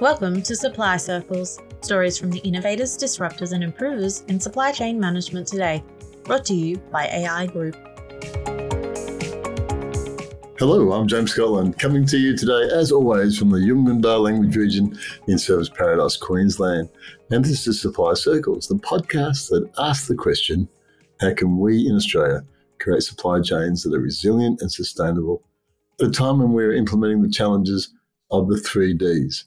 Welcome to Supply Circles, stories from the innovators, disruptors, and improvers in supply chain management today, brought to you by AI Group. Hello, I'm James Scotland, coming to you today, as always, from the Yungandah language region in Surfers Paradise, Queensland. And this is Supply Circles, the podcast that asks the question how can we in Australia create supply chains that are resilient and sustainable at a time when we're implementing the challenges of the three Ds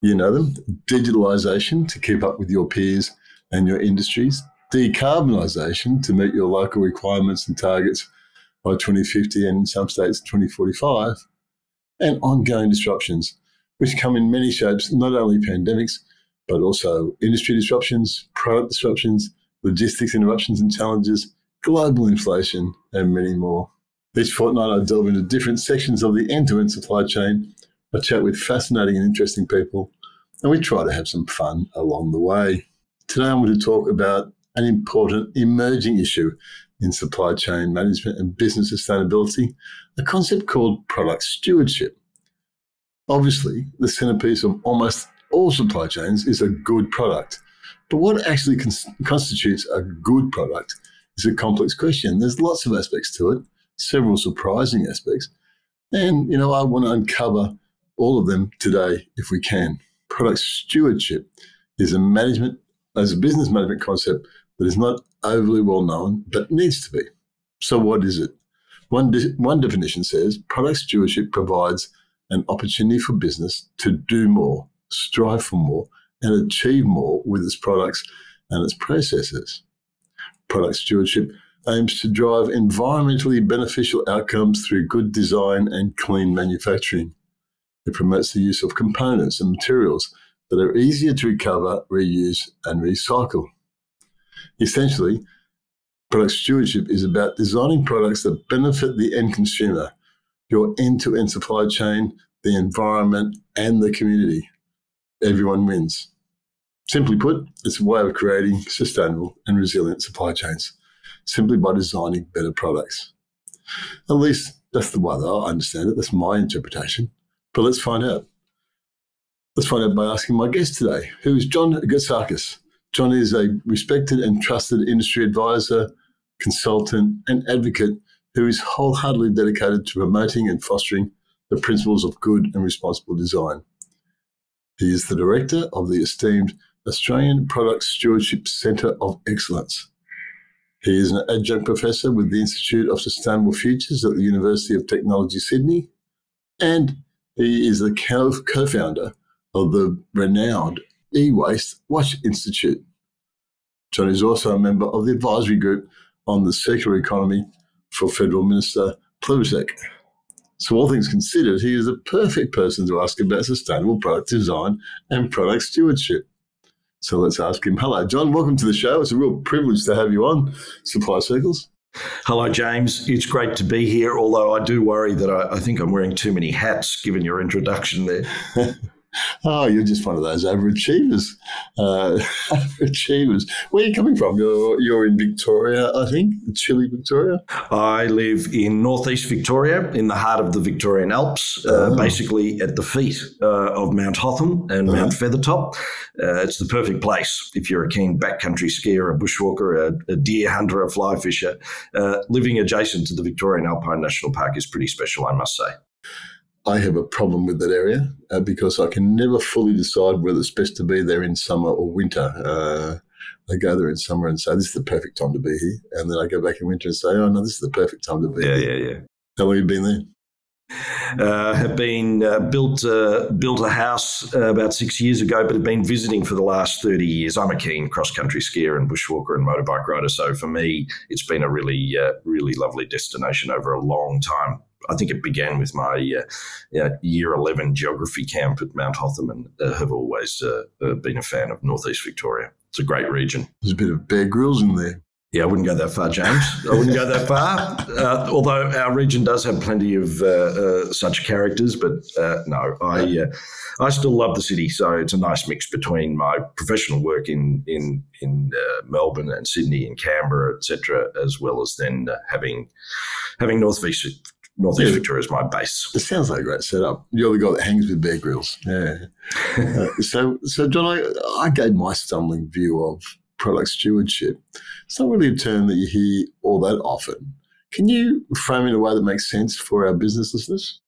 you know them digitalization to keep up with your peers and your industries, decarbonisation to meet your local requirements and targets by 2050 and in some states 2045, and ongoing disruptions, which come in many shapes, not only pandemics, but also industry disruptions, product disruptions, logistics interruptions and challenges, global inflation, and many more. Each fortnight, I delve into different sections of the end to end supply chain I chat with fascinating and interesting people, and we try to have some fun along the way. Today, I'm going to talk about an important emerging issue in supply chain management and business sustainability, a concept called product stewardship. Obviously, the centerpiece of almost all supply chains is a good product. But what actually cons- constitutes a good product is a complex question. There's lots of aspects to it, several surprising aspects. And, you know, I want to uncover all of them today if we can. Product stewardship is a management, as a business management concept that is not overly well known, but needs to be. So, what is it? One, de- one definition says product stewardship provides an opportunity for business to do more, strive for more, and achieve more with its products and its processes. Product stewardship aims to drive environmentally beneficial outcomes through good design and clean manufacturing. It promotes the use of components and materials that are easier to recover, reuse, and recycle. Essentially, product stewardship is about designing products that benefit the end consumer, your end to end supply chain, the environment, and the community. Everyone wins. Simply put, it's a way of creating sustainable and resilient supply chains simply by designing better products. At least that's the way that I understand it. That's my interpretation. But let's find out. Let's find out by asking my guest today, who is John Gertsakis. John is a respected and trusted industry advisor, consultant, and advocate who is wholeheartedly dedicated to promoting and fostering the principles of good and responsible design. He is the director of the esteemed Australian Product Stewardship Centre of Excellence. He is an adjunct professor with the Institute of Sustainable Futures at the University of Technology, Sydney, and he is the co founder of the renowned E Waste Watch Institute. John is also a member of the advisory group on the circular economy for Federal Minister Plibersek. So, all things considered, he is the perfect person to ask about sustainable product design and product stewardship. So, let's ask him. Hello, John. Welcome to the show. It's a real privilege to have you on Supply Circles. Hello, James. It's great to be here, although I do worry that I, I think I'm wearing too many hats given your introduction there. Oh, you're just one of those overachievers. Uh, overachievers. Where are you coming from? You're, you're in Victoria, I think, Chile, Victoria? I live in northeast Victoria, in the heart of the Victorian Alps, uh, oh. basically at the feet uh, of Mount Hotham and uh-huh. Mount Feathertop. Uh, it's the perfect place if you're a keen backcountry skier, a bushwalker, a, a deer hunter, a fly fisher. Uh, living adjacent to the Victorian Alpine National Park is pretty special, I must say. I have a problem with that area uh, because I can never fully decide whether it's best to be there in summer or winter. Uh, I go there in summer and say, this is the perfect time to be here. And then I go back in winter and say, oh, no, this is the perfect time to be yeah, here. Yeah, yeah, yeah. How long have you been there? Uh, have been uh, built uh, built a house uh, about six years ago, but have been visiting for the last thirty years. I'm a keen cross country skier and bushwalker and motorbike rider, so for me, it's been a really uh, really lovely destination over a long time. I think it began with my uh, year 11 geography camp at Mount Hotham and uh, have always uh, uh, been a fan of Northeast Victoria. It's a great region. There's a bit of Bear Grylls in there. Yeah, I wouldn't go that far, James. I wouldn't go that far. Uh, although our region does have plenty of uh, such characters, but no, I I still love the city. So it's a nice mix between my professional work in in in Melbourne and Sydney and Canberra, etc., as well as then having having Northeast Northeast yeah. Victoria is my base. It sounds like a great setup. You're the guy that hangs with Bear Grylls. Yeah. uh, so, so John, I, I gave my stumbling view of product stewardship. It's not really a term that you hear all that often. Can you frame it in a way that makes sense for our business listeners?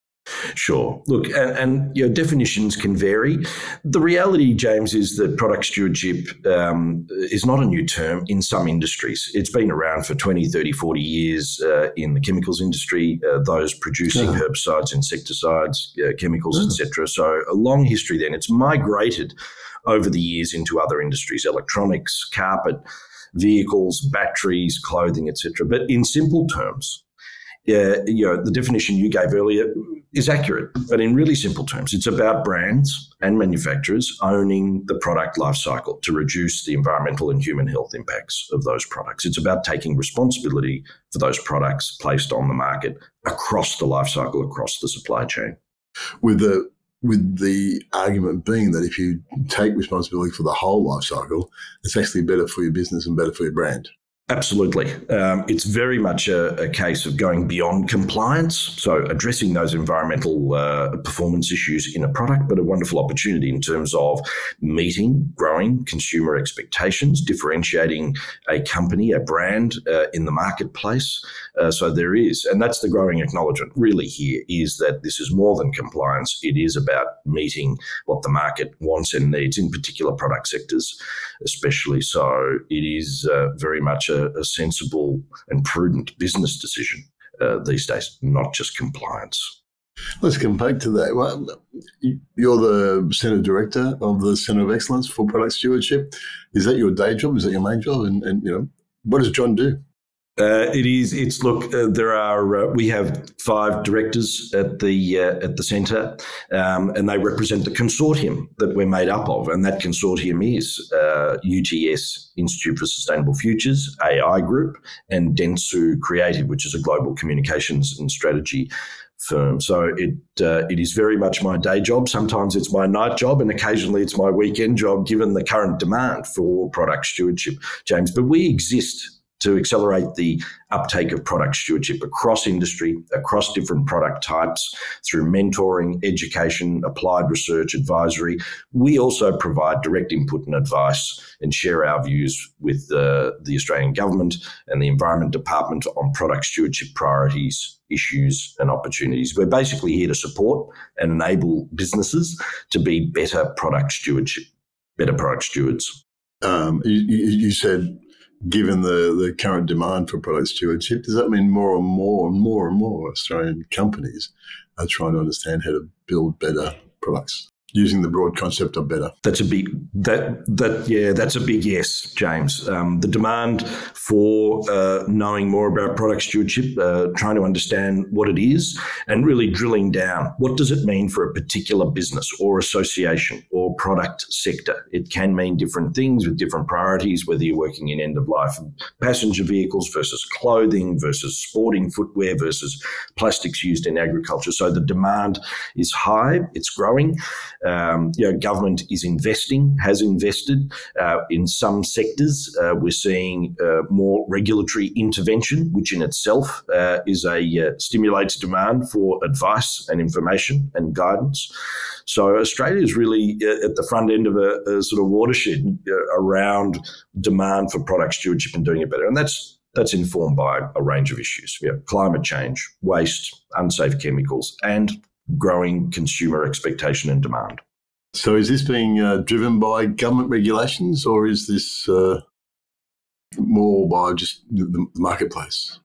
Sure. Look, and, and your definitions can vary. The reality, James, is that product stewardship um, is not a new term in some industries. It's been around for 20, 30, 40 years uh, in the chemicals industry, uh, those producing yeah. herbicides, insecticides, uh, chemicals, yeah. etc. So a long history then. It's migrated over the years into other industries, electronics, carpet, vehicles, batteries, clothing, etc. But in simple terms, uh, you know, the definition you gave earlier is accurate, but in really simple terms, it's about brands and manufacturers owning the product life cycle to reduce the environmental and human health impacts of those products. It's about taking responsibility for those products placed on the market across the life cycle, across the supply chain. With the with the argument being that if you take responsibility for the whole life cycle, it's actually better for your business and better for your brand. Absolutely. Um, it's very much a, a, case of going beyond compliance. So, addressing those environmental uh, performance issues in a product, but a wonderful opportunity in terms of meeting growing consumer expectations, differentiating a company, a brand uh, in the marketplace. Uh, so, there is, and that's the growing acknowledgement really here is that this is more than compliance. It is about meeting what the market wants and needs in particular product sectors, especially. So, it is uh, very much a, a sensible and prudent business decision uh, these days, not just compliance. Let's come back to that. Well, you're the Centre Director of the Centre of Excellence for Product Stewardship. Is that your day job? Is that your main job? And, and you know, what does John do? Uh, it is. It's look. Uh, there are. Uh, we have five directors at the uh, at the centre, um, and they represent the consortium that we're made up of. And that consortium is UTS uh, Institute for Sustainable Futures, AI Group, and Dentsu Creative, which is a global communications and strategy firm. So it uh, it is very much my day job. Sometimes it's my night job, and occasionally it's my weekend job, given the current demand for product stewardship, James. But we exist to accelerate the uptake of product stewardship across industry, across different product types through mentoring, education, applied research, advisory. We also provide direct input and advice and share our views with the, the Australian Government and the Environment Department on product stewardship priorities, issues, and opportunities. We're basically here to support and enable businesses to be better product stewardship, better product stewards. Um, you, you, said given the, the current demand for product stewardship, does that mean more and more and more and more Australian companies are trying to understand how to build better products? Using the broad concept of better. That's a big that that yeah, that's a big yes, James. Um, the demand for uh, knowing more about product stewardship, uh, trying to understand what it is, and really drilling down. What does it mean for a particular business or association or product sector? It can mean different things with different priorities. Whether you're working in end of life passenger vehicles versus clothing versus sporting footwear versus plastics used in agriculture. So the demand is high. It's growing. Um, you know, government is investing, has invested uh, in some sectors. Uh, we're seeing uh, more regulatory intervention, which in itself uh, is a uh, stimulates demand for advice and information and guidance. So Australia is really at the front end of a, a sort of watershed around demand for product stewardship and doing it better, and that's that's informed by a range of issues. Have climate change, waste, unsafe chemicals, and growing consumer expectation and demand. So, is this being uh, driven by government regulations, or is this uh, more by just the, the marketplace?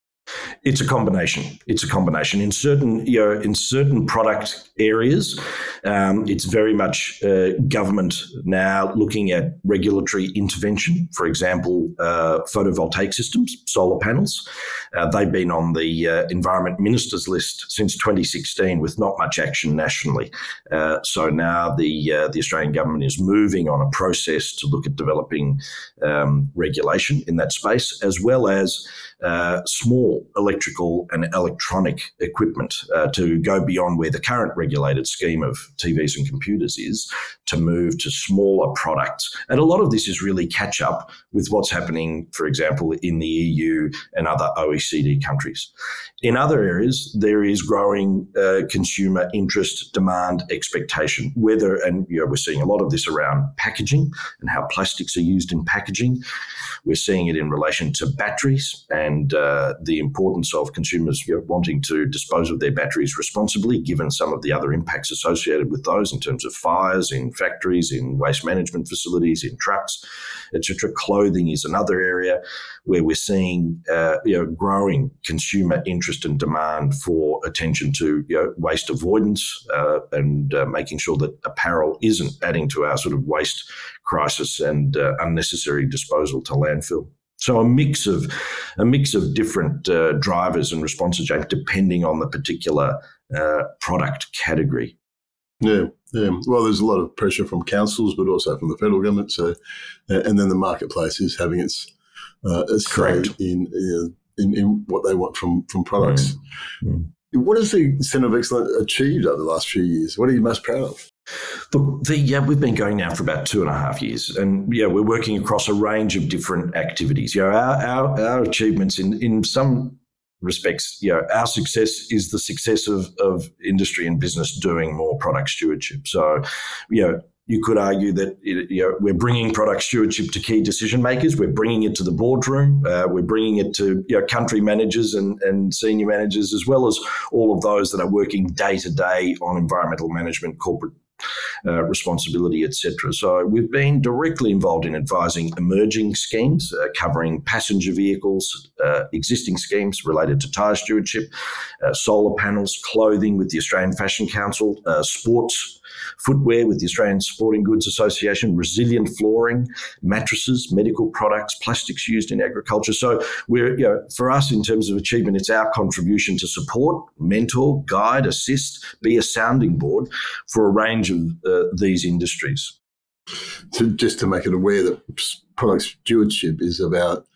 It's a combination. It's a combination. In certain, you know, in certain product areas, um, it's very much uh, government now looking at regulatory intervention. For example, uh, photovoltaic systems, solar panels. Uh, they've been on the uh, environment ministers list since 2016, with not much action nationally. Uh, so now the uh, the Australian government is moving on a process to look at developing um, regulation in that space, as well as uh, small electrical and electronic equipment uh, to go beyond where the current regulated scheme of TVs and computers is to move to smaller products. And a lot of this is really catch up with what's happening, for example, in the EU and other OECD countries. In other areas, there is growing uh, consumer interest, demand, expectation, whether, and you know, we're seeing a lot of this around packaging and how plastics are used in packaging. We're seeing it in relation to batteries and uh, the importance of consumers wanting to dispose of their batteries responsibly, given some of the other impacts associated with those in terms of fires in factories, in waste management facilities, in trucks, etc. Clothing is another area where we're seeing uh, you know growing consumer interest and demand for attention to you know, waste avoidance uh, and uh, making sure that apparel isn't adding to our sort of waste crisis and uh, unnecessary disposal to landfill. So a mix of a mix of different uh, drivers and responses, James, depending on the particular uh, product category. Yeah, yeah. Well, there's a lot of pressure from councils, but also from the federal government. So, and then the marketplace is having its uh, Correct. in, in in what they want from from products. Mm. Mm. What has the Centre of Excellence achieved over the last few years? What are you most proud of? Look, the, yeah, we've been going now for about two and a half years, and yeah, we're working across a range of different activities. You know, our our, our achievements in in some respects, you know, our success is the success of of industry and business doing more product stewardship. So, you know, you could argue that you know, we're bringing product stewardship to key decision makers. We're bringing it to the boardroom. Uh, we're bringing it to you know, country managers and, and senior managers, as well as all of those that are working day to day on environmental management, corporate uh, responsibility, etc. So we've been directly involved in advising emerging schemes uh, covering passenger vehicles, uh, existing schemes related to tyre stewardship, uh, solar panels, clothing with the Australian Fashion Council, uh, sports footwear with the Australian Sporting Goods Association, resilient flooring, mattresses, medical products, plastics used in agriculture. So we're, you know, for us in terms of achievement, it's our contribution to support, mentor, guide, assist, be a sounding board for a range of uh, these industries. To, just to make it aware that product stewardship is about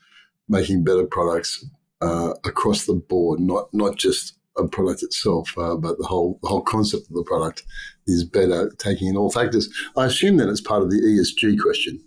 making better products uh, across the board, not not just a product itself, uh, but the whole the whole concept of the product is better, taking in all factors. I assume that it's part of the ESG question.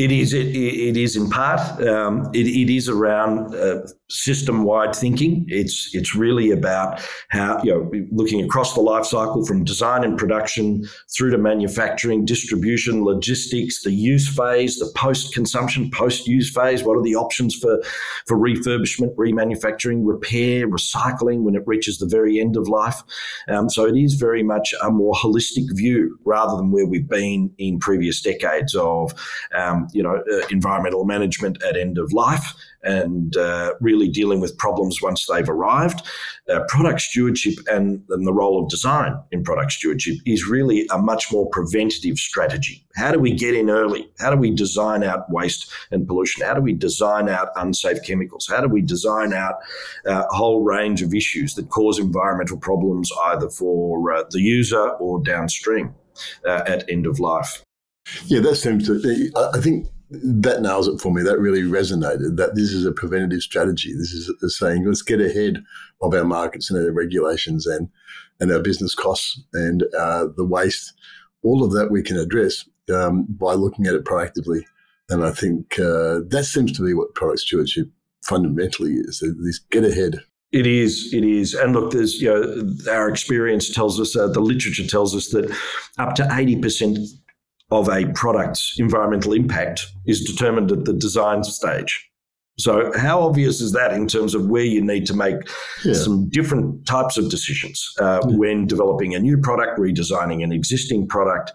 It is. It, it is in part. Um, it, it is around uh, system-wide thinking. It's it's really about how you know looking across the life cycle from design and production through to manufacturing, distribution, logistics, the use phase, the post-consumption, post-use phase. What are the options for for refurbishment, remanufacturing, repair, recycling when it reaches the very end of life? Um, so it is very much a more holistic view rather than where we've been in previous decades of um, you know, uh, environmental management at end of life and uh, really dealing with problems once they've arrived. Uh, product stewardship and, and the role of design in product stewardship is really a much more preventative strategy. How do we get in early? How do we design out waste and pollution? How do we design out unsafe chemicals? How do we design out uh, a whole range of issues that cause environmental problems either for uh, the user or downstream uh, at end of life? Yeah, that seems to. I think that nails it for me. That really resonated. That this is a preventative strategy. This is saying let's get ahead of our markets and our regulations and and our business costs and uh, the waste. All of that we can address um, by looking at it proactively. And I think uh, that seems to be what product stewardship fundamentally is. This get ahead. It is. It is. And look, there's, you know, our experience tells us, uh, the literature tells us that up to 80% of a product's environmental impact is determined at the design stage. So, how obvious is that in terms of where you need to make yeah. some different types of decisions uh, yeah. when developing a new product, redesigning an existing product,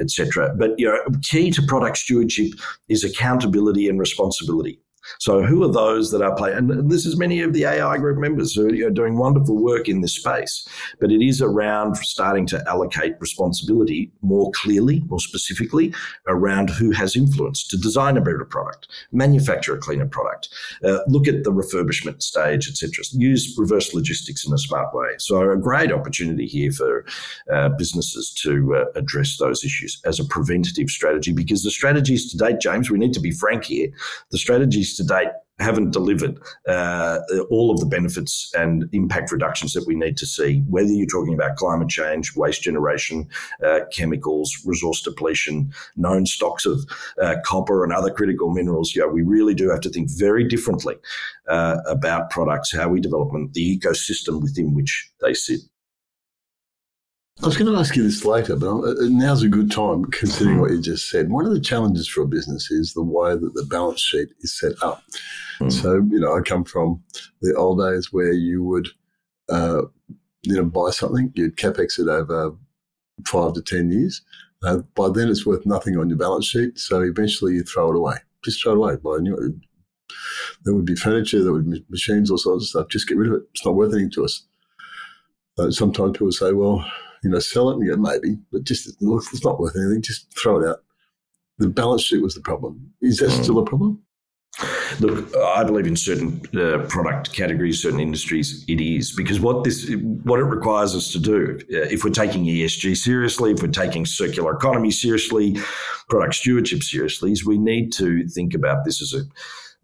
etc. But you know, key to product stewardship is accountability and responsibility. So, who are those that are playing? And this is many of the AI group members who are doing wonderful work in this space. But it is around starting to allocate responsibility more clearly, more specifically, around who has influence to design a better product, manufacture a cleaner product, uh, look at the refurbishment stage, etc. Use reverse logistics in a smart way. So, a great opportunity here for uh, businesses to uh, address those issues as a preventative strategy because the strategies to date, James, we need to be frank here, the strategies to date haven't delivered uh, all of the benefits and impact reductions that we need to see, whether you're talking about climate change, waste generation, uh, chemicals, resource depletion, known stocks of uh, copper and other critical minerals. Know, we really do have to think very differently uh, about products, how we develop them, the ecosystem within which they sit. I was going to ask you this later, but uh, now's a good time considering what you just said. One of the challenges for a business is the way that the balance sheet is set up. Mm. So, you know, I come from the old days where you would, uh, you know, buy something, you'd capex it over five to 10 years. Uh, by then, it's worth nothing on your balance sheet. So eventually you throw it away. Just throw it away. Buy a new There would be furniture, there would be machines, all sorts of stuff. Just get rid of it. It's not worth anything to us. Uh, sometimes people say, well, you know, sell it and maybe, but just look, it's not worth anything. Just throw it out. The balance sheet was the problem. Is that mm. still a problem? Look, I believe in certain uh, product categories, certain industries, it is because what this, what it requires us to do, uh, if we're taking ESG seriously, if we're taking circular economy seriously, product stewardship seriously, is we need to think about this as a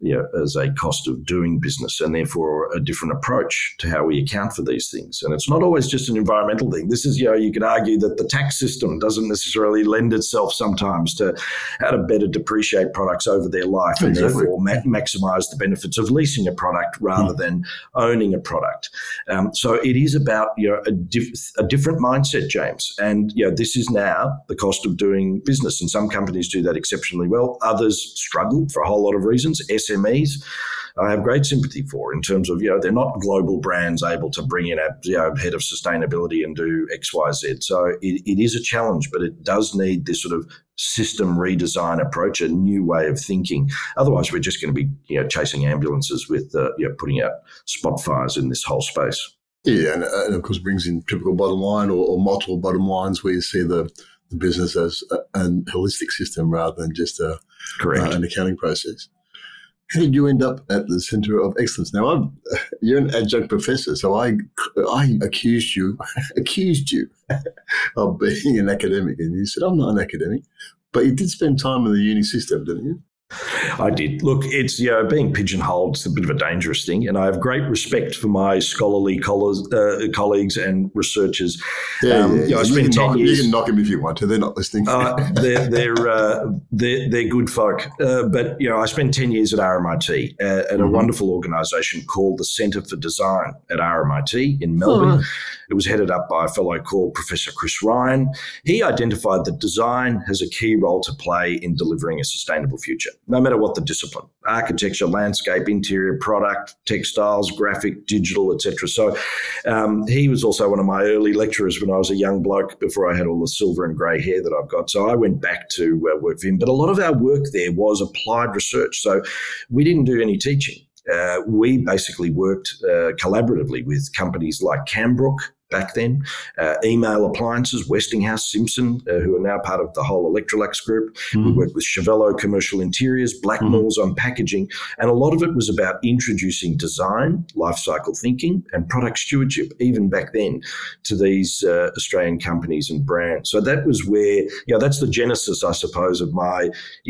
you know, as a cost of doing business and therefore a different approach to how we account for these things. And it's not always just an environmental thing. This is, you know, you could argue that the tax system doesn't necessarily lend itself sometimes to how to better depreciate products over their life and therefore ma- maximize the benefits of leasing a product rather mm. than owning a product. Um, so it is about, you know, a, dif- a different mindset, James. And, you know, this is now the cost of doing business. And some companies do that exceptionally well. Others struggle for a whole lot of reasons. SMEs. I have great sympathy for in terms of, you know, they're not global brands able to bring in a you know, head of sustainability and do X, Y, Z. So it, it is a challenge, but it does need this sort of system redesign approach, a new way of thinking. Otherwise, we're just going to be, you know, chasing ambulances with, uh, you know, putting out spot fires in this whole space. Yeah, and, and of course brings in typical bottom line or, or multiple bottom lines where you see the, the business as a, holistic system rather than just a, Correct. Uh, an accounting process. How did you end up at the Centre of Excellence? Now, I'm, you're an adjunct professor, so I, I accused you, accused you of being an academic, and you said I'm not an academic, but you did spend time in the uni system, didn't you? I did. Look, it's you know, being pigeonholed is a bit of a dangerous thing, and I have great respect for my scholarly uh, colleagues and researchers. Yeah, um, yeah. You, know, I you, can knock, years, you can knock them if you want to. They're not listening. uh, they're they're, uh, they're, they're good folk. Uh, but you know, I spent ten years at RMIT uh, at mm-hmm. a wonderful organisation called the Centre for Design at RMIT in Melbourne. Oh. It was headed up by a fellow called Professor Chris Ryan. He identified that design has a key role to play in delivering a sustainable future no matter what the discipline architecture, landscape, interior, product, textiles, graphic, digital, etc. So um, he was also one of my early lecturers when I was a young bloke before I had all the silver and grey hair that I've got. So I went back to uh, work for him. But a lot of our work there was applied research. So we didn't do any teaching. Uh, we basically worked uh, collaboratively with companies like Cambrooke, back then. Uh, email appliances, Westinghouse, Simpson, uh, who are now part of the whole Electrolux group. Mm. We worked with Schiavello Commercial Interiors, Blackmores mm. on packaging. And a lot of it was about introducing design, life cycle thinking, and product stewardship, even back then, to these uh, Australian companies and brands. So that was where, you know, that's the genesis, I suppose, of my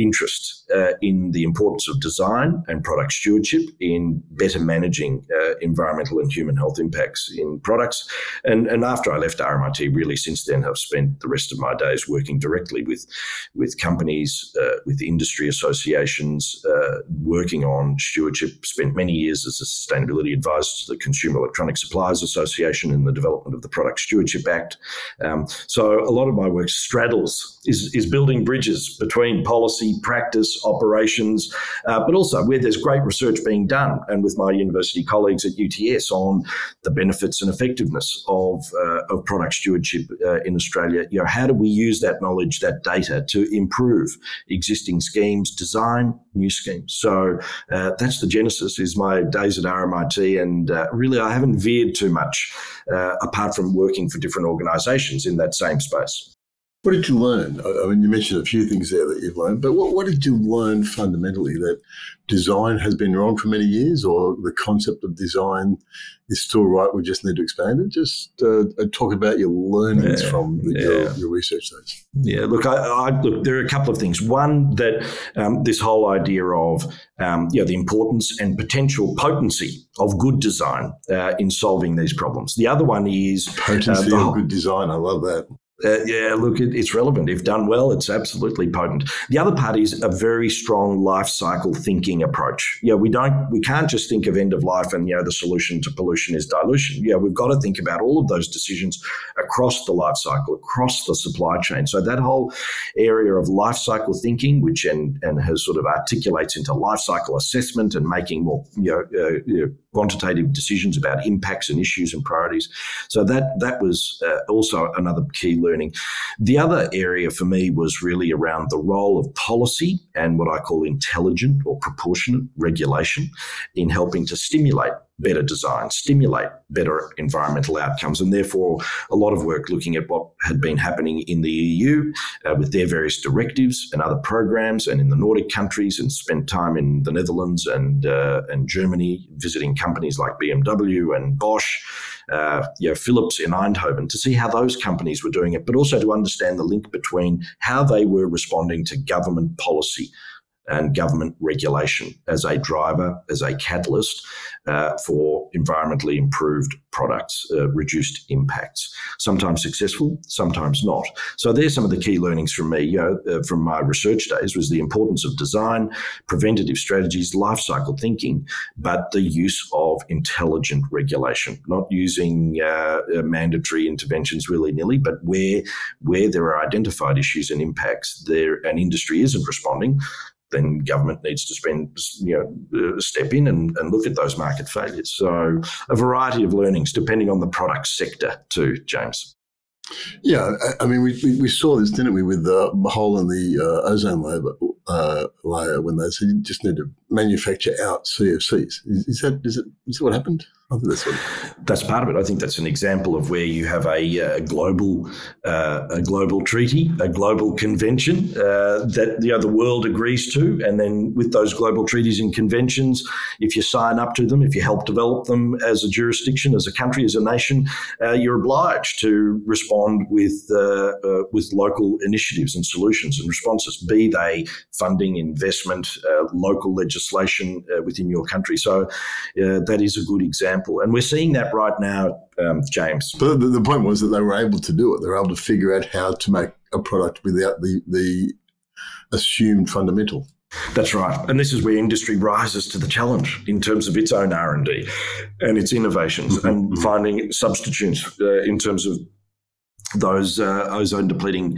interest uh, in the importance of design and product stewardship in better managing uh, environmental and human health impacts in products and, and after I left RMIT, really since then, have spent the rest of my days working directly with, with companies, uh, with industry associations, uh, working on stewardship. Spent many years as a sustainability advisor to the Consumer Electronic Suppliers Association in the development of the Product Stewardship Act. Um, so a lot of my work straddles, is, is building bridges between policy, practice, operations, uh, but also where there's great research being done and with my university colleagues at UTS on the benefits and effectiveness of, uh, of product stewardship uh, in Australia. You know, how do we use that knowledge, that data to improve existing schemes, design new schemes? So uh, that's the genesis is my days at RMIT. And uh, really, I haven't veered too much uh, apart from working for different organizations in that same space. What did you learn? I mean, you mentioned a few things there that you've learned, but what, what did you learn fundamentally that design has been wrong for many years, or the concept of design is still right? We just need to expand it. Just uh, uh talk about your learnings yeah, from the, yeah. your, your, research days. Yeah, look, I, I, look. There are a couple of things. One that um, this whole idea of um, you know the importance and potential potency of good design uh, in solving these problems. The other one is potency uh, of good design. I love that. Uh, yeah, look, it, it's relevant. If done well, it's absolutely potent. The other part is a very strong life cycle thinking approach. Yeah, we don't, we can't just think of end of life and you know the solution to pollution is dilution. Yeah, we've got to think about all of those decisions across the life cycle, across the supply chain. So that whole area of life cycle thinking, which and and has sort of articulates into life cycle assessment and making more you know, uh, you know quantitative decisions about impacts and issues and priorities. So that that was uh, also another key learning. The other area for me was really around the role of policy and what I call intelligent or proportionate regulation in helping to stimulate better design, stimulate better environmental outcomes, and therefore a lot of work looking at what had been happening in the EU uh, with their various directives and other programs, and in the Nordic countries, and spent time in the Netherlands and uh, and Germany visiting companies like BMW and Bosch. Uh, you know, Philips in Eindhoven to see how those companies were doing it, but also to understand the link between how they were responding to government policy and government regulation as a driver, as a catalyst uh, for environmentally improved products, uh, reduced impacts. Sometimes successful, sometimes not. So there's some of the key learnings from me, you know, uh, from my research days was the importance of design, preventative strategies, life cycle thinking, but the use of intelligent regulation, not using uh, uh, mandatory interventions willy nilly, but where where there are identified issues and impacts, there an industry isn't responding then government needs to spend, you know, uh, step in and, and look at those market failures. So a variety of learnings depending on the product sector too, James. Yeah, I mean, we, we, we saw this, didn't we, with the hole in the uh, ozone layer, uh, layer when they said you just need to manufacture out CFCs. Is, is that is it is that what happened? I think that's what. That's part of it. I think that's an example of where you have a, a global uh, a global treaty, a global convention uh, that you know, the world agrees to, and then with those global treaties and conventions, if you sign up to them, if you help develop them as a jurisdiction, as a country, as a nation, uh, you're obliged to respond with uh, uh, with local initiatives and solutions and responses, be they funding, investment, uh, local legislation within your country. So that is a good example. And we're seeing that right now, um, James. But the, the, point was that they were able to do it. They were able to figure out how to make a product without the, the assumed fundamental. That's right, and this is where industry rises to the challenge in terms of its own R and its innovations, mm-hmm. and finding substitutes uh, in terms of those uh, ozone depleting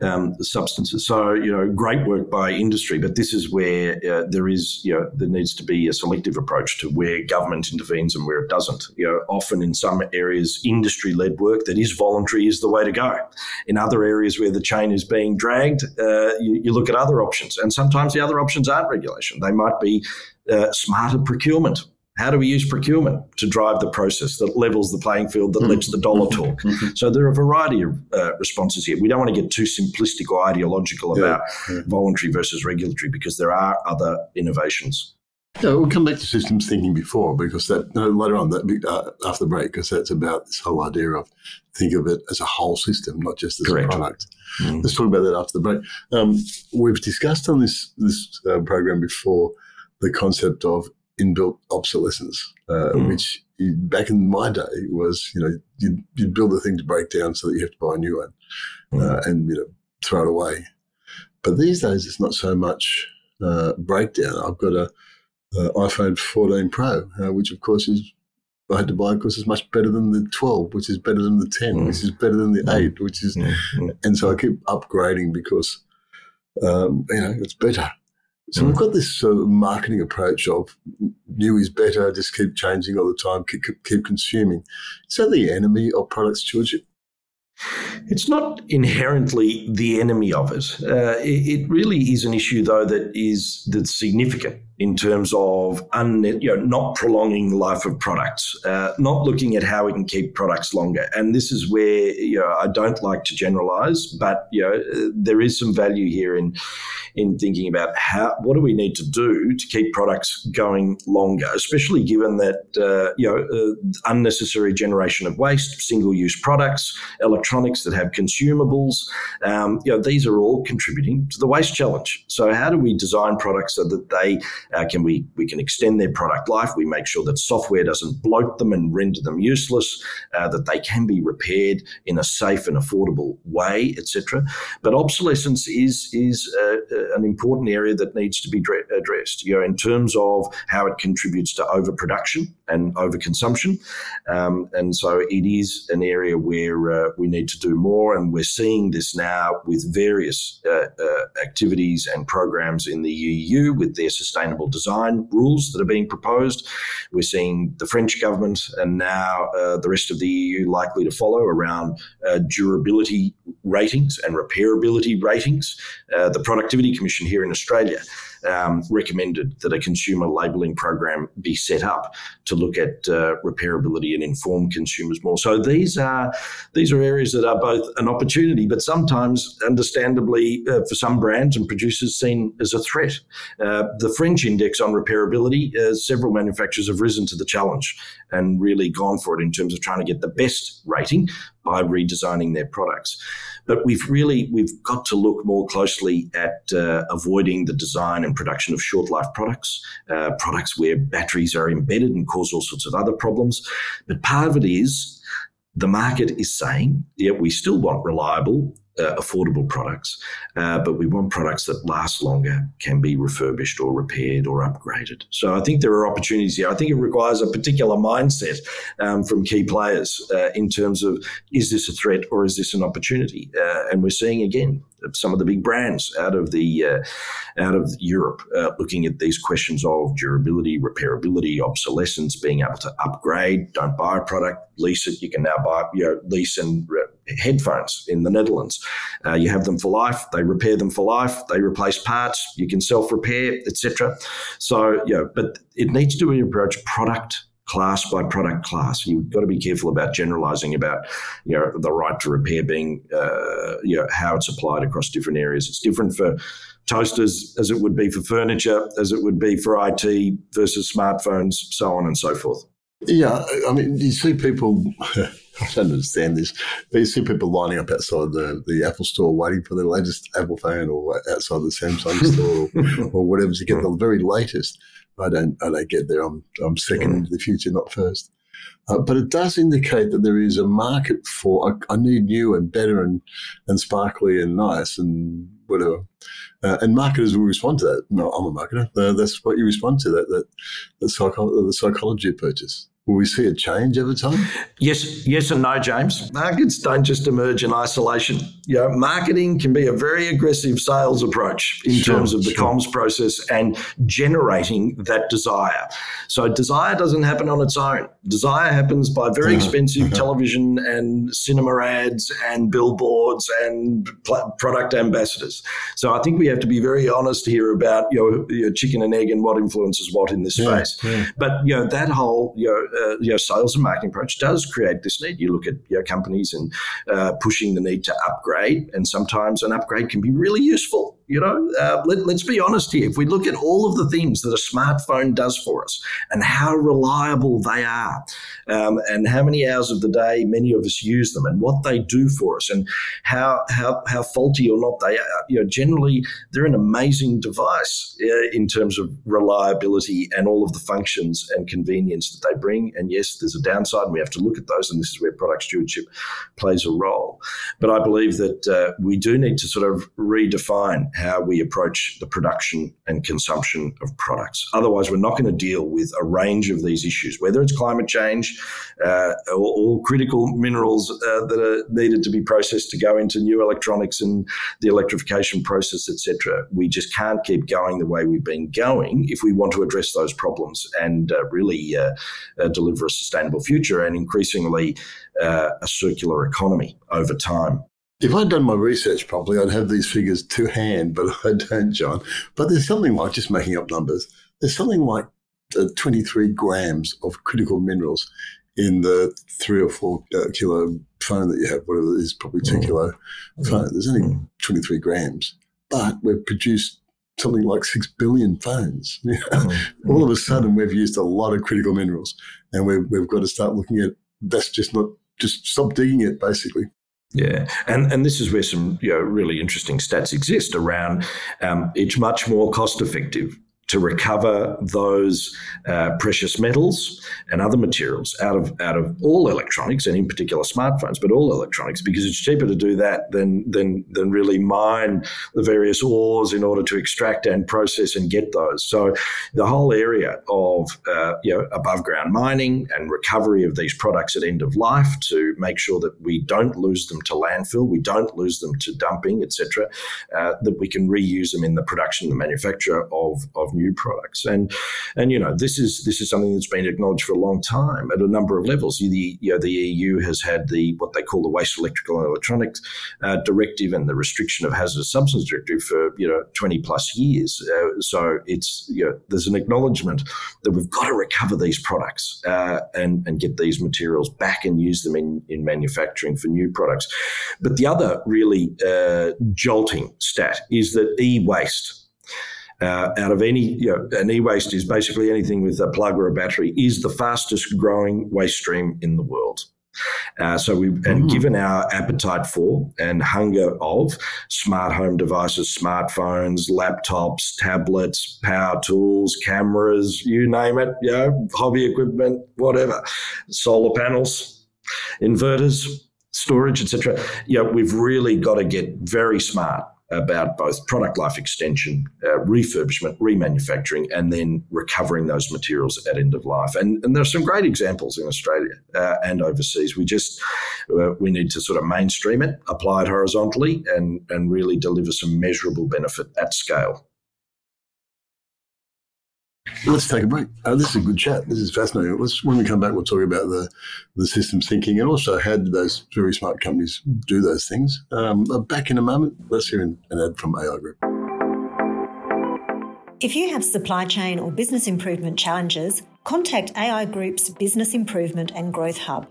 um, substances. So, you know, great work by industry, but this is where uh, there is, you know, there needs to be a selective approach to where government intervenes and where it doesn't. You know, often in some areas, industry led work that is voluntary is the way to go. In other areas where the chain is being dragged, uh, you, you, look at other options. And sometimes the other options aren't regulation, they might be uh, smarter procurement how do we use procurement to drive the process that levels the playing field, that mm-hmm. lets the dollar mm-hmm. talk? Mm-hmm. So there are a variety of uh, responses here. We don't want to get too simplistic or ideological yeah. about yeah. voluntary versus regulatory because there are other innovations. Yeah, we'll come back to systems thinking before because that no, later on that uh, after the break because that's about this whole idea of think of it as a whole system, not just as Correct. a product. Mm. Let's talk about that after the break. Um, we've discussed on this this uh, program before the concept of inbuilt obsolescence, uh, mm. which back in my day was, you know, you'd, you'd, build the thing to break down so that you have to buy a new one mm. uh, and, you know, throw it away. But these days, it's not so much uh, breakdown. I've got a, a iPhone 14 Pro, uh, which of course is I had to buy, of course, is much better than the 12, which is better than the 10, mm. which is better than the 8, which is, and so I keep upgrading because, um, you know, it's better. So mm. we've got this sort of marketing approach of new is better, just keep changing all the time, keep, keep consuming. Is that the enemy of product stewardship? It's not inherently the enemy of it. Uh, it. it. really is an issue, though, that is that's significant in terms of un, you know, not prolonging the life of products, uh, not looking at how we can keep products longer. And this is where you know I don't like to generalize, but you know there is some value here in in thinking about how what do we need to do to keep products going longer, especially given that uh, you know uh, unnecessary generation of waste, single use products, electronics that have consumables. Um, you know these are all contributing to the waste challenge. So how do we design products so that they uh, can we we can extend their product life? We make sure that software doesn't bloat them and render them useless, uh, that they can be repaired in a safe and affordable way, etc. But obsolescence is is uh, uh, an important area that needs to be dre- addressed. You know, in terms of how it contributes to overproduction and overconsumption, um, and so it is an area where uh, we need to do more, and we're seeing this now with various uh, activities and programs in the EU with their sustainable sustainable design rules that are being proposed. We're seeing the French government and now uh, the rest of the EU likely to follow around uh, durability ratings and repairability ratings. Uh, the Productivity Commission here in Australia um, recommended that a consumer labelling program be set up to look at uh, repairability and inform consumers more. So these are these are areas that are both an opportunity, but sometimes, understandably, uh, for some brands and producers, seen as a threat. Uh, the French index on repairability, uh, several manufacturers have risen to the challenge and really gone for it in terms of trying to get the best rating by redesigning their products. But we've really we've got to look more closely at uh, avoiding the design and production of short life products, uh, products where batteries are embedded and cause all sorts of other problems. But part of it is the market is saying, yeah, we still want reliable, uh, affordable products, uh, but we want products that last longer, can be refurbished or repaired or upgraded. So I think there are opportunities here. I think it requires a particular mindset um, from key players uh, in terms of is this a threat or is this an opportunity? Uh, and we're seeing again some of the big brands out of the uh, out of Europe uh, looking at these questions of durability, repairability, obsolescence, being able to upgrade. Don't buy a product, lease it. You can now buy you know lease and headphones in the Netherlands. Uh, you have them for life. They repair them for life. They replace parts. You can self repair, etc. So, you know, but it needs to be approached product class by product class. You've got to be careful about generalizing about, you know, the right to repair being, uh, you know, how it's applied across different areas. It's different for toasters as it would be for furniture, as it would be for IT versus smartphones, so on and so forth. Yeah, I mean, you see people I don't understand this. But you see people lining up outside the, the Apple store waiting for the latest Apple phone or outside the Samsung store or, or whatever to get the very latest. I don't, I don't get there. I'm, I'm second into the future, not first. Uh, but it does indicate that there is a market for I, I, need new and better and, and sparkly and nice and whatever. Uh, and marketers will respond to that. No, I'm a marketer. Uh, that's what you respond to that that the, psycho- the psychology of purchase. Will we see a change over time? Yes, yes, and no, James. Markets don't just emerge in isolation. You know, marketing can be a very aggressive sales approach in sure, terms of the sure. comms process and generating that desire. So desire doesn't happen on its own. Desire happens by very uh-huh. expensive uh-huh. television and cinema ads and billboards and pl- product ambassadors. So I think we have to be very honest here about your, your chicken and egg and what influences what in this yeah, space. Yeah. But you know that whole you know uh, you know, sales and marketing approach does create this need. You look at you know, companies and uh, pushing the need to upgrade, and sometimes an upgrade can be really useful. You know, uh, let, us be honest here. If we look at all of the things that a smartphone does for us and how reliable they are, um, and how many hours of the day many of us use them, and what they do for us, and how how how faulty or not they are, you know, generally they're an amazing device uh, in terms of reliability and all of the functions and convenience that they bring. And yes, there's a downside, and we have to look at those. And this is where product stewardship plays a role. But I believe that uh, we do need to sort of redefine how we approach the production and consumption of products. Otherwise, we're not going to deal with a range of these issues, whether it's climate change uh, or, or, critical minerals uh, that are needed to be processed to go into new electronics and the electrification process, etc. We just can't keep going the way we've been going if we want to address those problems and uh, really uh, uh, deliver a sustainable future. And increasingly, uh, a circular economy over time. If I'd done my research properly, I'd have these figures to hand, but I don't, John. But there's something like, just making up numbers, there's something like uh, 23 grams of critical minerals in the three or four uh, kilo phone that you have, whatever it is, probably two mm. kilo phone. There's only mm. 23 grams, but we've produced something like 6 billion phones. mm. All of a sudden, we've used a lot of critical minerals and we've, we've got to start looking at that's just not, just stop digging it, basically. Yeah, and and this is where some you know, really interesting stats exist around. Um, it's much more cost effective to recover those uh, precious metals and other materials out of out of all electronics and in particular smartphones, but all electronics because it's cheaper to do that than than than really mine the various ores in order to extract and process and get those. So the whole area of uh, you know above ground mining and recovery of these products at end of life to make sure that we don't lose them to landfill, we don't lose them to dumping, etc., uh, that we can reuse them in the production and manufacture of of new new products. And and you know this is this is something that's been acknowledged for a long time at a number of levels. The you know the EU has had the what they call the Waste Electrical and Electronics uh, Directive and the Restriction of Hazardous Substance Directive for you know twenty plus years. Uh, so it's you know there's an acknowledgement that we've got to recover these products uh, and and get these materials back and use them in in manufacturing for new products. But the other really uh, jolting stat is that e-waste uh, out of any, you know, an e-waste is basically anything with a plug or a battery, is the fastest growing waste stream in the world. Uh, so we, and mm. given our appetite for and hunger of smart home devices, smartphones, laptops, tablets, power tools, cameras, you name it, you know, hobby equipment, whatever, solar panels, inverters, storage, etc. Yeah, we've really got to get very smart about both product life extension, uh, refurbishment, remanufacturing, and then recovering those materials at end of life. And, and there are some great examples in Australia uh, and overseas. We just uh, we need to sort of mainstream it, apply it horizontally, and and really deliver some measurable benefit at scale. Let's take a break. Uh, this is a good chat. This is fascinating. Let's, when we come back, we'll talk about the, the systems thinking and also how do those very smart companies do those things. Um, uh, back in a moment. Let's hear an, an ad from AI Group. If you have supply chain or business improvement challenges, contact AI Group's Business Improvement and Growth Hub.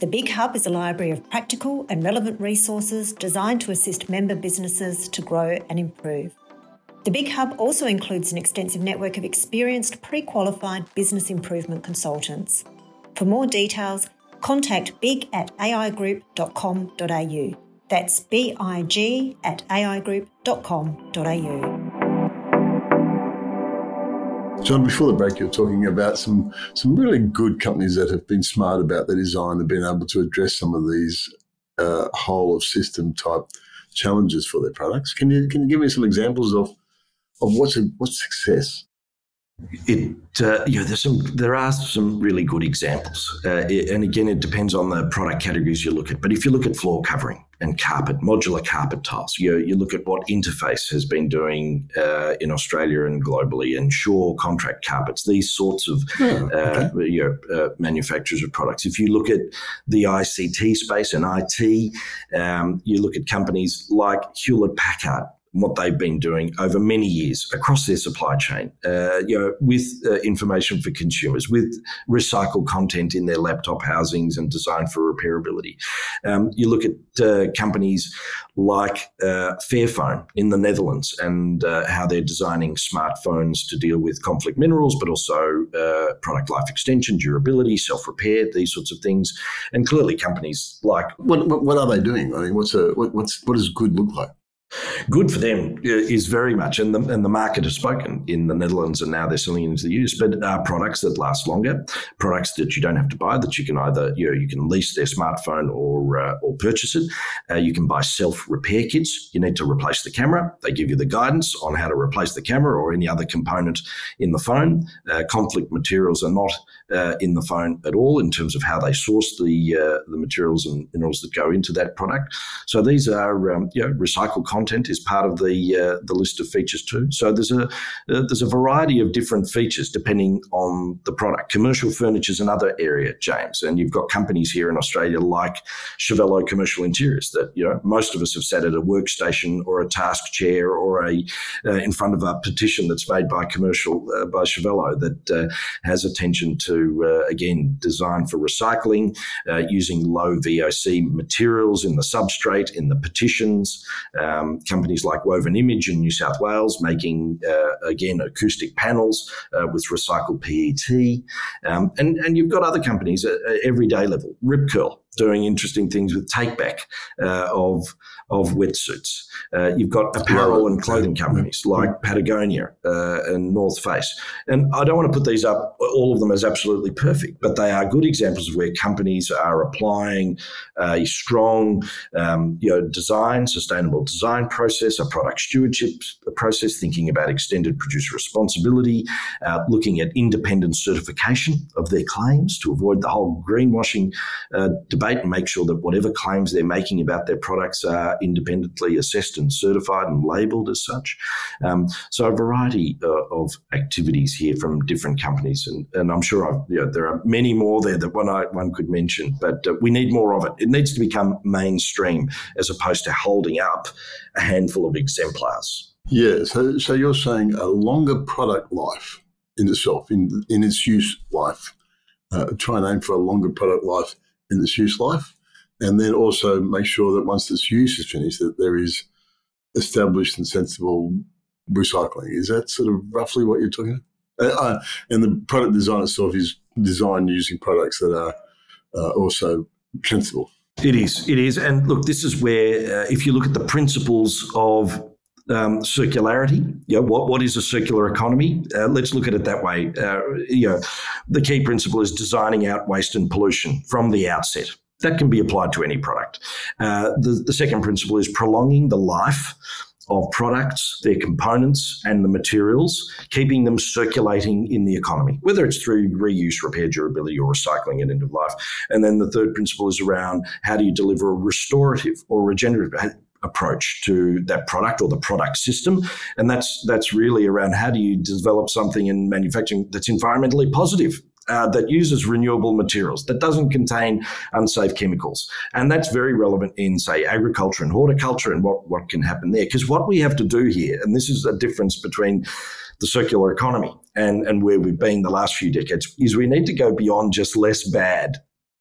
The Big Hub is a library of practical and relevant resources designed to assist member businesses to grow and improve. The Big Hub also includes an extensive network of experienced pre qualified business improvement consultants. For more details, contact big at aigroup.com.au. That's big at aigroup.com.au. John, before the break, you were talking about some, some really good companies that have been smart about their design and been able to address some of these uh, whole of system type challenges for their products. Can you can you give me some examples of of what's a, what's success? It uh, you know there's some there are some really good examples, uh, it, and again it depends on the product categories you look at. But if you look at floor covering and carpet, modular carpet tiles, you you look at what Interface has been doing uh, in Australia and globally, and Shaw contract carpets, these sorts of oh, okay. you know, uh, manufacturers of products. If you look at the ICT space and IT, um, you look at companies like Hewlett Packard what they've been doing over many years across their supply chain, uh, you know, with uh, information for consumers, with recycled content in their laptop housings and designed for repairability. Um, you look at uh, companies like uh, Fairphone in the Netherlands and uh, how they're designing smartphones to deal with conflict minerals, but also uh, product life extension, durability, self repair, these sorts of things. And clearly, companies like what, what, what are they doing? I mean, what's a what, what's what does good look like? Good for them is very much, and the, and the market has spoken in the Netherlands, and now they're selling into the EU. But uh, products that last longer, products that you don't have to buy, that you can either you know you can lease their smartphone or uh, or purchase it. Uh, you can buy self repair kits. You need to replace the camera. They give you the guidance on how to replace the camera or any other component in the phone. Uh, conflict materials are not uh, in the phone at all in terms of how they source the uh, the materials and minerals that go into that product. So these are um, you know recycled content content is part of the uh, the list of features too. So there's a uh, there's a variety of different features depending on the product. Commercial furniture is another area, James, and you've got companies here in Australia like Schiavello Commercial Interiors that you know most of us have sat at a workstation or a task chair or a uh, in front of a petition that's made by commercial uh, by Schiavello that uh, has attention to again design for recycling using low VOC materials in the substrate in the petitions. Um, companies like Woven Image in New South Wales making again acoustic panels with recycled PET, um, and and you've got other companies at, at everyday level. Rip Curl doing interesting things with take back uh, of of wetsuits. Uh, you've got apparel and clothing companies like Patagonia uh, and North Face. And I don't want to put these up, all of them as absolutely perfect, but they are good examples of where companies are applying a strong um, you know, design, sustainable design process, a product stewardship process, thinking about extended producer responsibility, uh, looking at independent certification of their claims to avoid the whole greenwashing uh, debate and make sure that whatever claims they're making about their products are independently assessed and certified and labelled as such. Um, so a variety uh, of activities here from different companies, and, and I'm sure you know, there are many more there that one I, one could mention, but uh, we need more of it. It needs to become mainstream as opposed to holding up a handful of exemplars. Yeah, so so you're saying a longer product life in itself, in in its use life. Uh, try and aim for a longer product life in its use life and then also make sure that once this use is finished, that there is established and sensible recycling. Is that sort of roughly what you're talking about? Uh, uh, and the product design itself is designed using products that are uh, also sensible. It is. It is. And look, this is where, uh, if you look at the principles of um, circularity. You know, what, what is a circular economy? Uh, let's look at it that way. Uh, you know, the key principle is designing out waste and pollution from the outset. That can be applied to any product. Uh, the, the second principle is prolonging the life of products, their components, and the materials, keeping them circulating in the economy, whether it's through reuse, repair, durability, or recycling at end of life. And then the third principle is around how do you deliver a restorative or regenerative approach to that product or the product system and that's that's really around how do you develop something in manufacturing that's environmentally positive uh, that uses renewable materials, that doesn't contain unsafe chemicals. And that's very relevant in, say, agriculture and horticulture and what, what can happen there. Because what we have to do here, and this is a difference between the circular economy and, and where we've been the last few decades, is we need to go beyond just less bad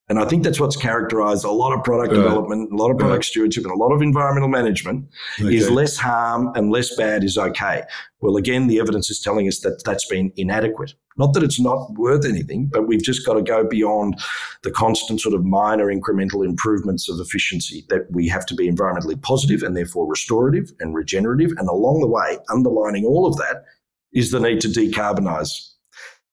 and I think that's what's characterized a lot of product development, a lot of product stewardship, and a lot of environmental management okay. is less harm and less bad is okay. Well, again, the evidence is telling us that that's been inadequate. Not that it's not worth anything, but we've just got to go beyond the constant sort of minor incremental improvements of efficiency that we have to be environmentally positive and therefore restorative and regenerative. And along the way, underlining all of that is the need to decarbonize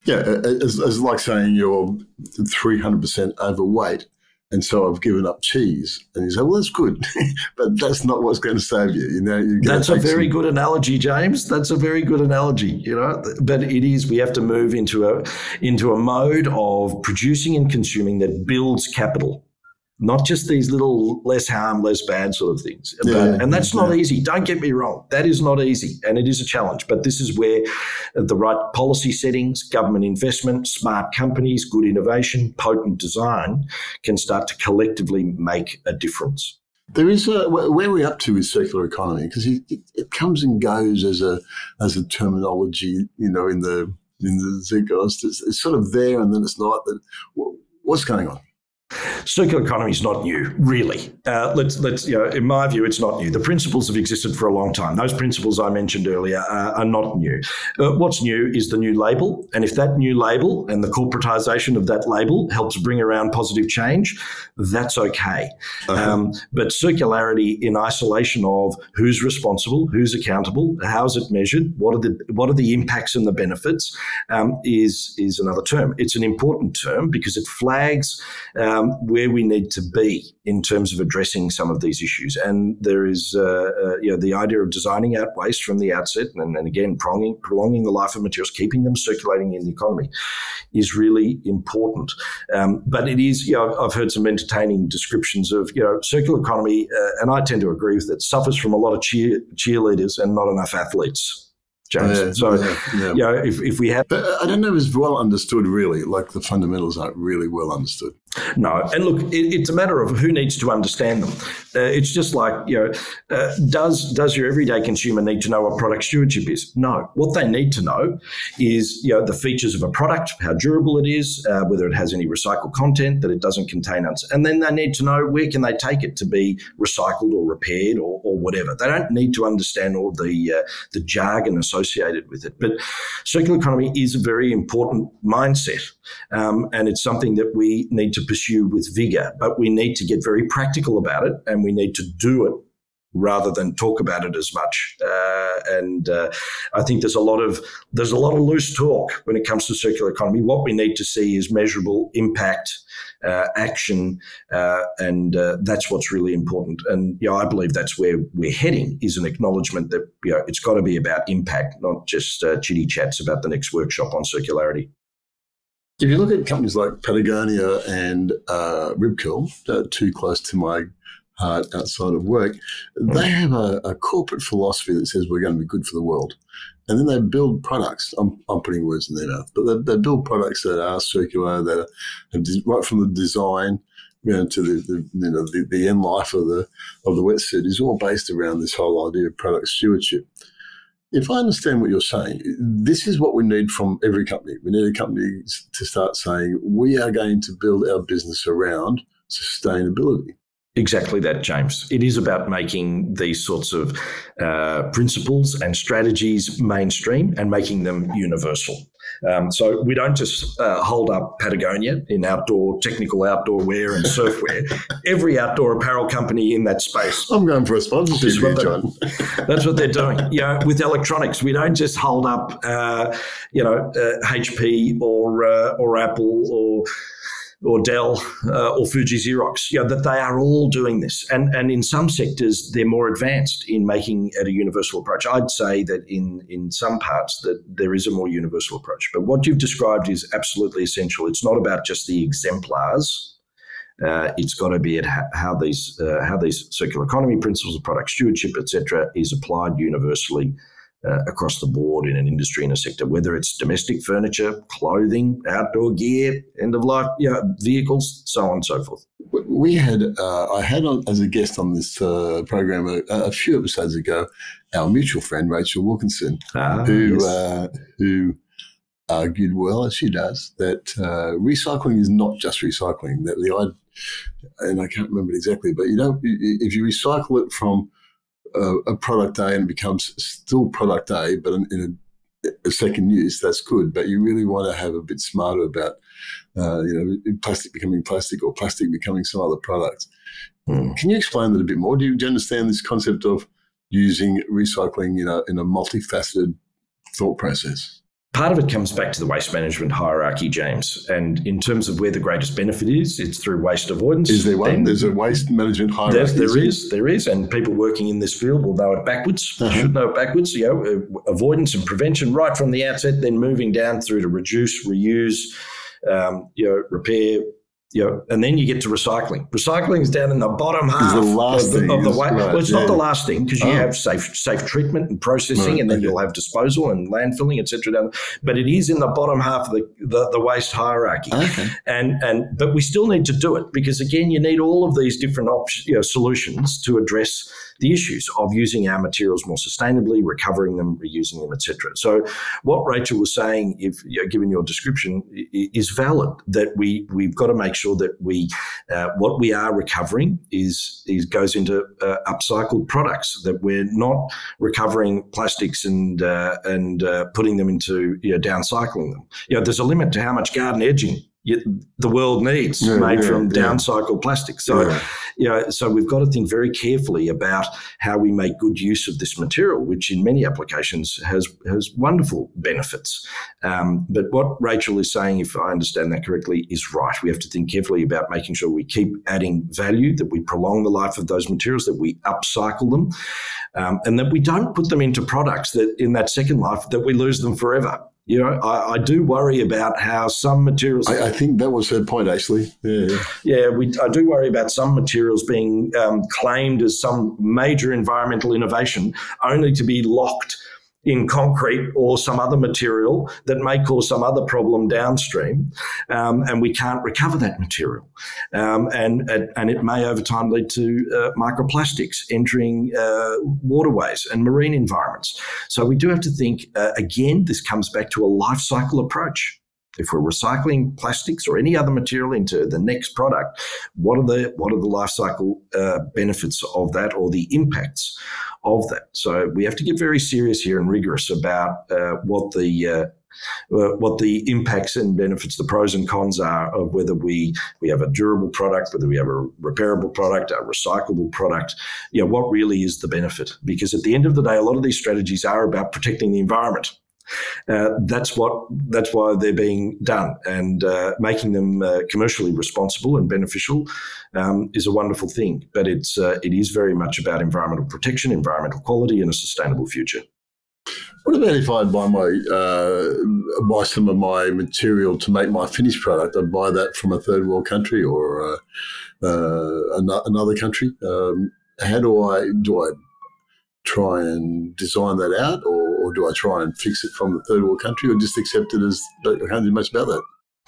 yeah, it's, like saying you're 300% overweight and so I've given up cheese. And you say, well, that's good, but that's not what's going to save you. You know, that's a very some- good analogy, James. That's a very good analogy. You know, but it is. We have to move into a into a mode of producing and consuming that builds capital not just these little less harm, less bad sort of things. Yeah, but, and that's yeah. not easy. Don't get me wrong. That is not easy. And it is a challenge. But this is where the right policy settings, government investment, smart companies, good innovation, potent design can start to collectively make a difference. There is a, where are we up to with circular economy because it, it, comes and goes as a as a terminology, you know, in the in the zeitgeist. It's, it's sort of there and then it's not. That what's going on? Circular economy is not new, really. Uh, let's let's you know, in my view, it's not new. The principles have existed for a long time. Those principles I mentioned earlier uh, are not new. Uh, what's new is the new label, and if that new label and the corporatization of that label helps bring around positive change, that's okay. Uh-huh. Um, but circularity in isolation of who's responsible, who's accountable, how is it measured, what are the what are the impacts and the benefits, um, is is another term. It's an important term because it flags. Um, um, where we need to be in terms of addressing some of these issues. And there is, uh, uh, you know, the idea of designing out waste from the outset, and, and again, prolonging, prolonging the life of materials, keeping them circulating in the economy, is really important. Um, but it is, you know, I've heard some entertaining descriptions of, you know, circular economy, uh, and I tend to agree with it, suffers from a lot of cheer, cheerleaders and not enough athletes. James. Yeah, so, yeah, yeah. you know, if, if we have. But I don't know if it's well understood, really. Like the fundamentals aren't really well understood. No, and look, it, it's a matter of who needs to understand them. Uh, it's just like you know, uh, does does your everyday consumer need to know what product stewardship is? No. What they need to know is you know the features of a product, how durable it is, uh, whether it has any recycled content, that it doesn't contain, and then they need to know where can they take it to be recycled or repaired or, or whatever. They don't need to understand all the uh, the jargon associated with it. But circular economy is a very important mindset, um, and it's something that we need to pursue with vigor, but we need to get very practical about it and we need to do it rather than talk about it as much. Uh, and uh, I think there's a lot of there's a lot of loose talk when it comes to circular economy. What we need to see is measurable impact, uh, action, uh, and uh, that's what's really important. And yeah, I believe that's where we're heading is an acknowledgement that you know, it's got to be about impact, not just uh, chitty chats about the next workshop on circularity. If you look at companies like Patagonia and uh, uh, too close to my heart outside of work, they have a, a, corporate philosophy that says we're going to be good for the world. And then they build products. I'm, I'm putting words in their mouth, but they, they build products that are circular, that are right from the design you know, to the, the you know the, the end life of the of the wetsuit is all based around this whole idea of product stewardship if I understand what you're saying, this is what we need from every company. We need a company to start saying, we are going to build our business around sustainability. Exactly that, James. It is about making these sorts of uh, principles and strategies mainstream and making them universal. Um, so we don't just uh, hold up Patagonia in outdoor, technical outdoor wear and surfwear. Every outdoor apparel company in that space. I'm going for a sponsorship here, John. that's what they're doing. You know, with electronics, we don't just hold up, uh, you know, HP uh, or uh, or Apple or or Dell uh, or Fuji Xerox, you know, that they are all doing this. And, and in some sectors, they're more advanced in making it a universal approach. I'd say that in, in some parts that there is a more universal approach. But what you've described is absolutely essential. It's not about just the exemplars. Uh, it's got to be at how these uh, how these circular economy principles of product stewardship, etc., is applied universally uh, across the board in an industry in a sector, whether it's domestic furniture, clothing, outdoor gear, end of life you know, vehicles, so on and so forth. We had, uh, I had on, as a guest on this uh, program a, a, few episodes ago, our mutual friend Rachel Wilkinson, ah, who yes. Uh, who argued well as she does that uh, recycling is not just recycling. That the and I can't remember it exactly, but you know, if you recycle it from a, a, product A and becomes still product A, but in, in a, a, second use, that's good. But you really want to have a bit smarter about, uh, you know, plastic becoming plastic or plastic becoming some other product. Mm. Can you explain that a bit more? Do you, do you understand this concept of using recycling, you know, in a multifaceted thought process? Part of it comes back to the waste management hierarchy, James. And in terms of where the greatest benefit is, it's through waste avoidance. Is there one? There's a waste management hierarchy. There, there is, there is, and people working in this field will know it backwards. Uh-huh. Should know it backwards. You know, uh, avoidance and prevention right from the outset, then moving down through to reduce, reuse, um, you know, repair, you know, and then you get to recycling. Recycling is down in the bottom half the of the, of the way. Right, well, it's yeah. not the last thing because you oh. have safe safe treatment and processing, right, and then you'll have disposal and landfilling, etc. But it is in the bottom half of the, the, the waste hierarchy. Okay. And and but we still need to do it because again, you need all of these different options, you know, solutions to address the issues of using our materials more sustainably, recovering them, reusing them, etc. So, what Rachel was saying, if given your description, is valid. That we we've got to make sure that we uh, what we are recovering is is goes into uh, upcycled products. That we're not recovering plastics and uh, and uh, putting them into you know, downcycling them. You know, there's a limit to how much garden edging the world needs yeah, made yeah, from yeah. downcycled plastic. So, you know, so we've got to think very carefully about how we make good use of this material, which in many applications has has wonderful benefits. Um, but what Rachel is saying, if I understand that correctly, is right. We have to think carefully about making sure we keep adding value, that we prolong the life of those materials, that we upcycle them, um, and that we don't put them into products that in that second life that we lose them forever you know, I, I, do worry about how some materials. I, I, think that was her point, actually. Yeah, yeah. yeah we, I do worry about some materials being um, claimed as some major environmental innovation, only to be locked in concrete or some other material that may cause some other problem downstream, um, and we can't recover that material. Um, and, and it may over time lead to uh, microplastics entering uh, waterways and marine environments. So we do have to think, uh, again, this comes back to a life cycle approach. If we're recycling plastics or any other material into the next product, what are the what are the life cycle uh, benefits of that or the impacts of that? So we have to get very serious here and rigorous about uh, what the uh, uh, what the impacts and benefits, the pros and cons are of whether we we have a durable product, whether we have a repairable product, a recyclable product. You know, what really is the benefit? Because at the end of the day, a lot of these strategies are about protecting the environment. Uh, that's what that's why they're being done, and uh, making them uh, commercially responsible and beneficial um, is a wonderful thing. But it's uh, it is very much about environmental protection, environmental quality, and a sustainable future. What about if I buy my uh, buy some of my material to make my finished product? I buy that from a third world country or another country. Um, how do I do I try and design that out, or or do I try and fix it from the third world country, or just accept it as I can't do much about that?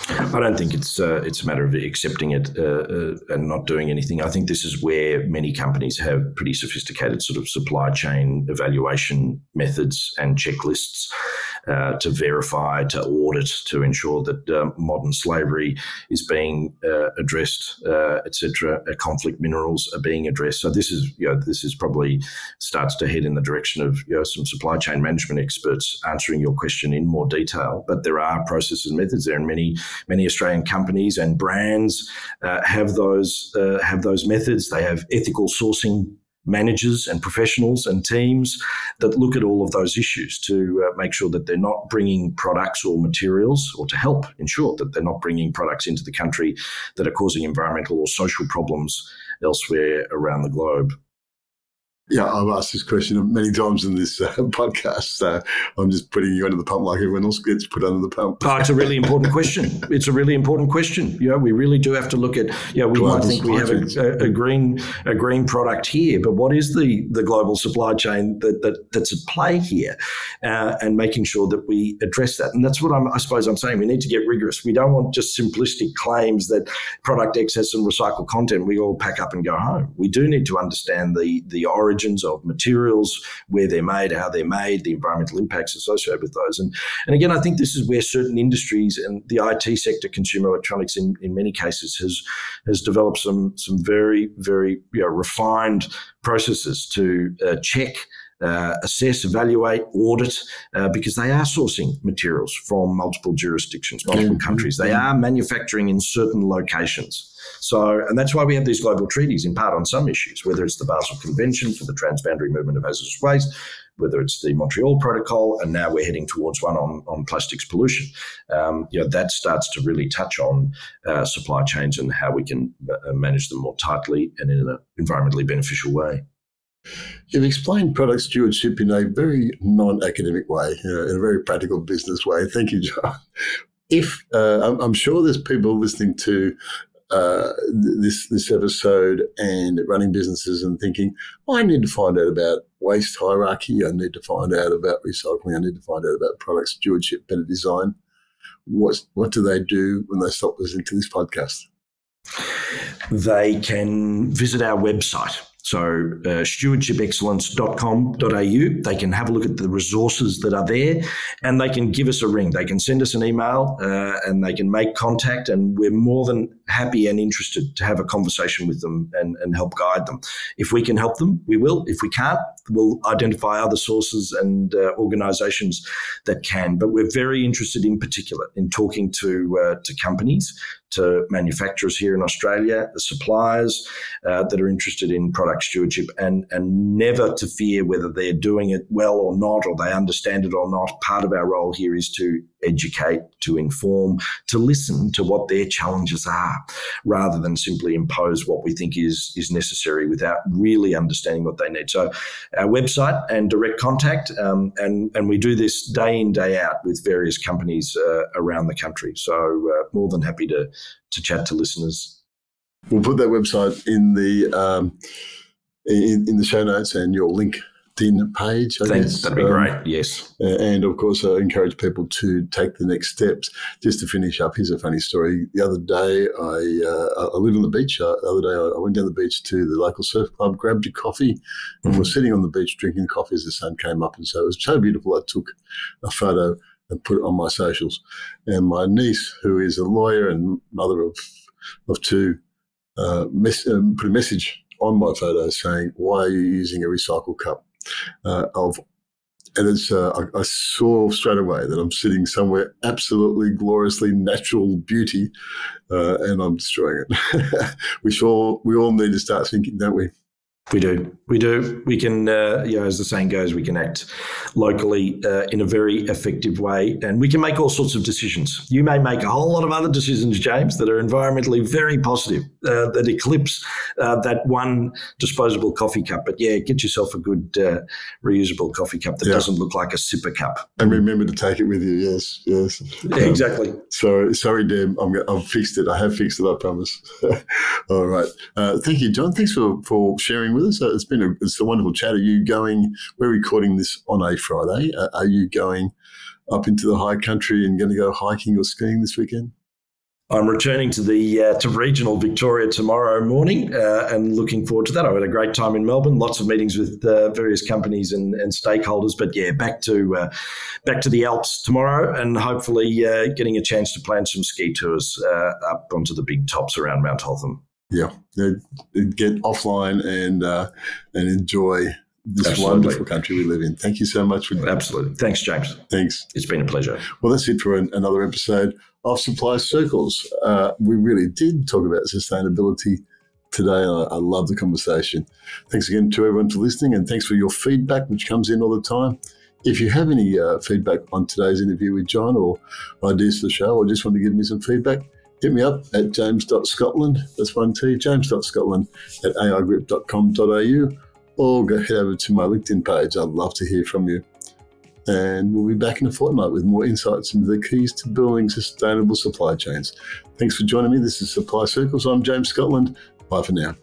I don't think it's uh, it's a matter of accepting it uh, uh, and not doing anything. I think this is where many companies have pretty sophisticated sort of supply chain evaluation methods and checklists uh, to verify, to audit, to ensure that uh, modern slavery is being uh, addressed, uh, etc. Uh, conflict minerals are being addressed. So this is, you know, this is probably starts to head in the direction of you know, some supply chain management experts answering your question in more detail. But there are processes and methods there, and many many Australian companies and brands have those have those methods. They have ethical sourcing managers and professionals and teams that look at all of those issues to uh, make sure that they're not bringing products or materials or to help ensure that they're not bringing products into the country that are causing environmental or social problems elsewhere around the globe. Yeah, I've asked this question many times in this uh, podcast. So I'm just putting you under the pump like everyone else gets put under the pump. Oh, it's a really important question. It's a really important question. You know, we really do have to look at. You know, we global might think we have a, a, green a green product here, but what is the the global supply chain that, that that's at play here, uh, and making sure that we address that. And that's what I'm, I suppose I'm saying. We need to get rigorous. We don't want just simplistic claims that product X has some recycled content. We all pack up and go home. We do need to understand the the origin origins of materials, where they're made, how they're made, the environmental impacts associated with those. And, and again, I think this is where certain industries and the IT sector, consumer electronics, in, in many cases, has has developed some some very very you know, refined processes to uh, check. Uh, assess, evaluate, audit, uh, because they are sourcing materials from multiple jurisdictions, multiple mm-hmm. countries. They are manufacturing in certain locations. So, and that's why we have these global treaties in part on some issues, whether it's the Basel Convention for the transboundary movement of hazardous waste, whether it's the Montreal Protocol, and now we're heading towards one on, on plastics pollution. Um, you know, that starts to really touch on uh, supply chains and how we can uh, manage them more tightly and in an environmentally beneficial way. You've explained product stewardship in a very non-academic way, you know, in a very practical business way. Thank you, John. If uh, I'm, sure there's people listening to uh, this this episode and running businesses and thinking, I need to find out about waste hierarchy. I need to find out about recycling. I need to find out about product stewardship, better design. What what do they do when they stop listening to this podcast? They can visit our website so uh, stewardshipexcellence.com.au, they can have a look at the resources that are there and they can give us a ring. They can send us an email uh, and they can make contact and we're more than happy and interested to have a conversation with them and, and help guide them. If we can help them, we will. If we can't, we'll identify other sources and uh, organizations that can. But we're very interested in particular in talking to, uh, to companies to manufacturers here in Australia, the suppliers uh, that are interested in product stewardship, and, and never to fear whether they're doing it well or not, or they understand it or not. Part of our role here is to educate, to inform, to listen to what their challenges are, rather than simply impose what we think is, is necessary without really understanding what they need. So, our website and direct contact, um, and, and we do this day in, day out with various companies uh, around the country. So, uh, more than happy to, to chat to listeners. We'll put that website in the um, in, in the show notes and your link LinkedIn page. I Thanks, guess. that'd be um, great. Yes, and of course, I encourage people to take the next steps. Just to finish up, here's a funny story. The other day, I uh, I live on the beach. Uh, the other day, I went down the beach to the local surf club, grabbed a coffee, and mm-hmm. was sitting on the beach drinking coffee as the sun came up. And so it was so beautiful. I took a photo and put it on my socials. And my niece, who is a lawyer and mother of of two, uh, mess, um, put a message on my photo saying, "Why are you using a recycled cup?" Uh, of and it's uh, I, I, saw straight away that I'm sitting somewhere absolutely gloriously natural beauty, uh, and I'm destroying it. we all we all need to start thinking, don't we? We do. We do. We can, uh, you know, as the saying goes, we can act locally uh, in a very effective way and we can make all sorts of decisions. You may make a whole lot of other decisions, James, that are environmentally very positive, uh, that eclipse uh, that one disposable coffee cup. But yeah, get yourself a good uh, reusable coffee cup that yeah. doesn't look like a sipper cup. And remember to take it with you. Yes, yes. Yeah, exactly. sorry, sorry, Deb. I'm, I've fixed it. I have fixed it, I promise. all right. Uh, thank you, John. Thanks for, for sharing with us. Uh, it's been a, it's a wonderful chat. Are you going? We're recording this on a Friday. Uh, are you going up into the high country and going to go hiking or skiing this weekend? I'm returning to the uh, to regional Victoria tomorrow morning uh, and looking forward to that. I had a great time in Melbourne, lots of meetings with uh, various companies and, and, stakeholders. But yeah, back to uh, back to the Alps tomorrow, and hopefully uh, getting a chance to plan some ski tours uh, up onto the big tops around Mount Hotham yeah, get offline and and enjoy this Absolutely. wonderful country we live in. Thank you so much for Absolutely. Thanks, James. Thanks. It's been a pleasure. Well, that's it for an, another episode of Supply Circles. Uh, we really did talk about sustainability today. I, I love the conversation. Thanks again to everyone for listening, and thanks for your feedback, which comes in all the time. If you have any uh, feedback on today's interview with John or ideas for the show, or just want to give me some feedback, hit me up at james.scotland, that's one T, james.scotland at aigroup.com.au, or go head over to my LinkedIn page. I'd love to hear from you. And we'll be back in a fortnight with more insights into the keys to building sustainable supply chains. Thanks for joining me. This is Supply Circles. I'm James Scotland. Bye for now.